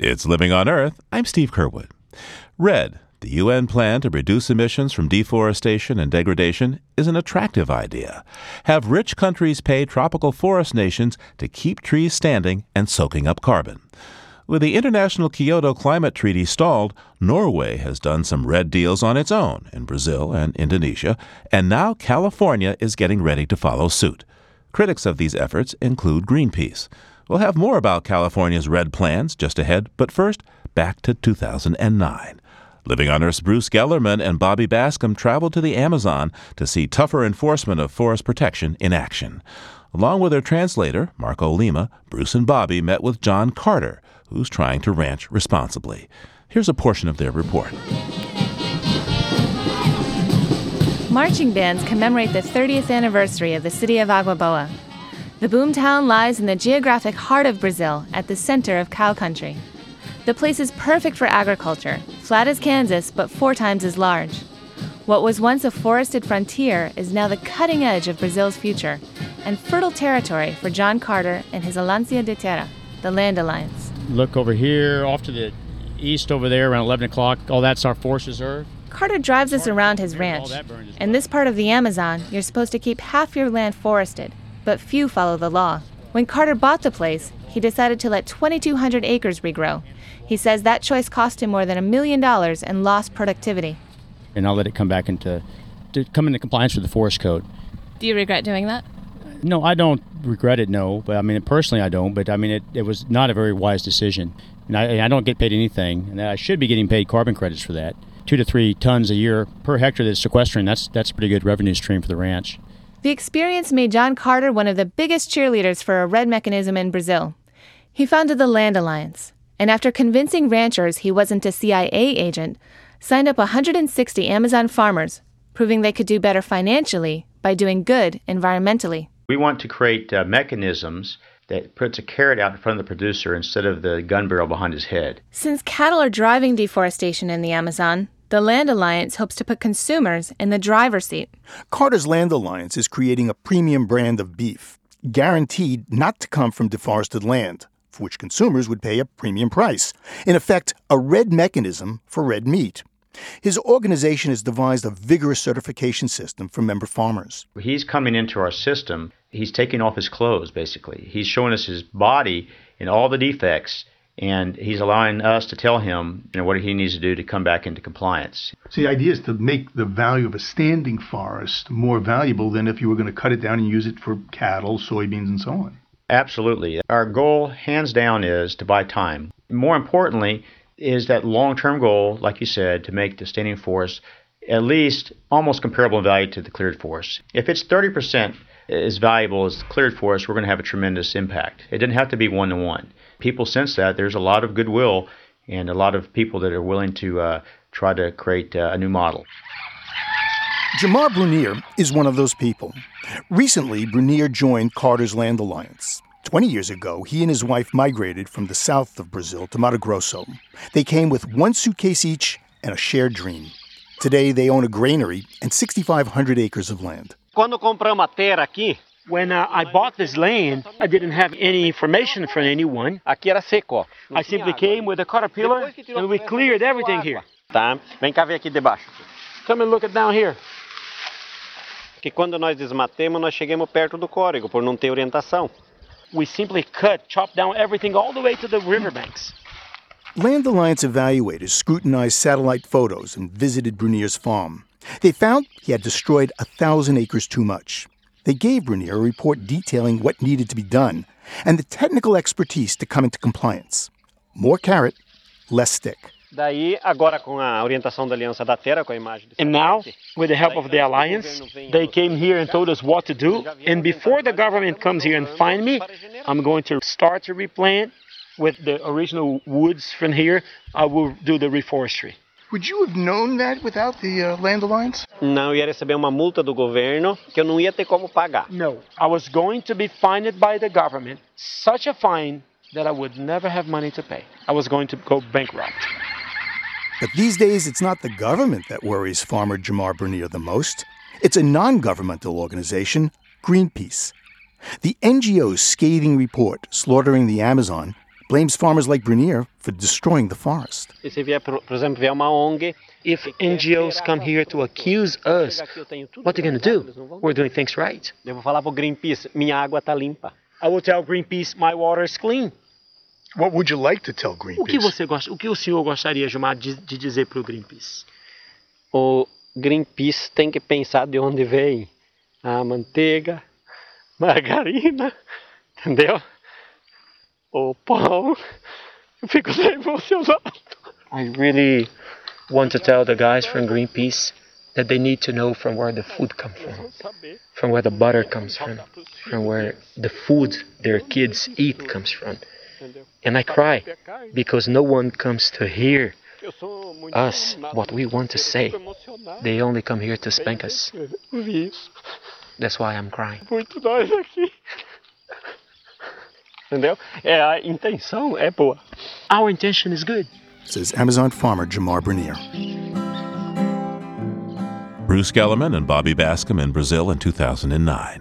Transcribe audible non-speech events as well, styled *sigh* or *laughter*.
It's Living on Earth. I'm Steve Curwood. REDD, the UN plan to reduce emissions from deforestation and degradation, is an attractive idea. Have rich countries pay tropical forest nations to keep trees standing and soaking up carbon. With the International Kyoto Climate Treaty stalled, Norway has done some REDD deals on its own in Brazil and Indonesia, and now California is getting ready to follow suit. Critics of these efforts include Greenpeace. We'll have more about California's REDD plans just ahead, but first, back to 2009. Living on Earth's Bruce Gellerman and Bobby Bascomb traveled to the Amazon to see tougher enforcement of forest protection in action. Along with their translator, Marco Lima, Bruce and Bobby met with John Carter, who's trying to ranch responsibly. Here's a portion of their report. Marching bands commemorate the 30th anniversary of the city of Agua Boa. The boomtown lies in the geographic heart of Brazil, at the center of cow country. The place is perfect for agriculture, flat as Kansas, but four times as large. What was once a forested frontier is now the cutting edge of Brazil's future and fertile territory for John Carter and his Aliança de Terra, the Land Alliance. Look over here, off to the east over there around 11 o'clock. All that's our forest reserve. Carter drives us around his ranch. In this part of the Amazon, you're supposed to keep half your land forested but few follow the law. When Carter bought the place, he decided to let 2,200 acres regrow. He says that choice cost him more than a million dollars and lost productivity. And I'll let it come back into to come into compliance with the forest code. Do you regret doing that? No, I don't regret it. No, but I mean personally, I don't. But I mean, it, it was not a very wise decision, and I, and I don't get paid anything, and I should be getting paid carbon credits for that. Two to three tons a year per hectare that's sequestering. That's that's a pretty good revenue stream for the ranch. The experience made John Carter one of the biggest cheerleaders for a REDD mechanism in Brazil. He founded the Land Alliance, and after convincing ranchers he wasn't a CIA agent, signed up 160 Amazon farmers, proving they could do better financially by doing good environmentally. We want to create uh, mechanisms that puts a carrot out in front of the producer instead of the gun barrel behind his head. Since cattle are driving deforestation in the Amazon, the Land Alliance hopes to put consumers in the driver's seat. Carter's Land Alliance is creating a premium brand of beef, guaranteed not to come from deforested land, for which consumers would pay a premium price. In effect, a REDD mechanism for red meat. His organization has devised a vigorous certification system for member farmers. He's coming into our system. He's taking off his clothes, basically. He's showing us his body and all the defects and he's allowing us to tell him you know, what he needs to do to come back into compliance. So the idea is to make the value of a standing forest more valuable than if you were going to cut it down and use it for cattle, soybeans, and so on. Absolutely. Our goal, hands down, is to buy time. More importantly, is that long term goal, like you said, to make the standing forest at least almost comparable in value to the cleared forest. If it's 30% as valuable as the cleared forest, we're going to have a tremendous impact. It doesn't have to be one to one people sense that there's a lot of goodwill and a lot of people that are willing to uh, try to create uh, a new model. Jamar Brunier is one of those people. Recently, Brunier joined Carter's Land Alliance. 20 years ago, he and his wife migrated from the south of Brazil to Mato Grosso. They came with one suitcase each and a shared dream. Today, they own a granary and 6,500 acres of land. Quando compramos a terra aqui, when uh, I bought this land, I didn't have any information from anyone. Aqui era seco. I simply came with a caterpillar and we cleared everything here. Tá. Vem cá ver aqui debaixo. Come and look at down here. Que quando nós desmatemos, nós chegamos perto do córrego por não ter orientação. We simply cut, chop down everything all the way to the riverbanks. Land Alliance evaluators scrutinized satellite photos and visited Brunier's farm. They found he had destroyed a thousand acres too much. They gave Brunier a report detailing what needed to be done and the technical expertise to come into compliance. More carrot, less stick. Daí, agora com a orientação da Aliança da Terra, com a imagem And now, with the help of the alliance, they came here and told us what to do. And before the government comes here and find me, I'm going to start to replant with the original woods from here. I will do the reforestry. Would you have known that without the uh, Land Alliance? Não, eu ia receber uma multa do governo que eu não ia ter como pagar. No, I was going to be fined by the government, such a fine that I would never have money to pay. I was going to go bankrupt. But these days, it's not the government that worries farmer Jamar Brunier the most. It's a non governmental organization, Greenpeace. The NGO's scathing report slaughtering the Amazon blames farmers like Brunier for destroying the forest. Se vier, por exemplo, vier uma ONG If NGOs come here to accuse us, what are they going to do? We're doing things right. Eu vou falar pro Greenpeace, minha água tá limpa. I will tell Greenpeace my water is clean. What would you like to tell O que Greenpeace? você gosta? O que o senhor gostaria, Gilmar, de, de dizer para o Greenpeace? O Greenpeace tem que pensar de onde vem a manteiga, *laughs* margarina, entendeu? O pão. *laughs* Eu fico até emocionado. I really want to tell the guys from Greenpeace that they need to know from where the food comes from, from where the butter comes from, from where the food their kids eat comes from. And I cry because no one comes to hear us what we want to say. They only come here to spank us. That's why I'm crying. Muito nós aqui. Entendeu? É, a intenção é boa. Our intention is good. Says Amazon farmer Jamar Brunier. Bruce Gellerman and Bobby Bascomb in Brazil in 2009.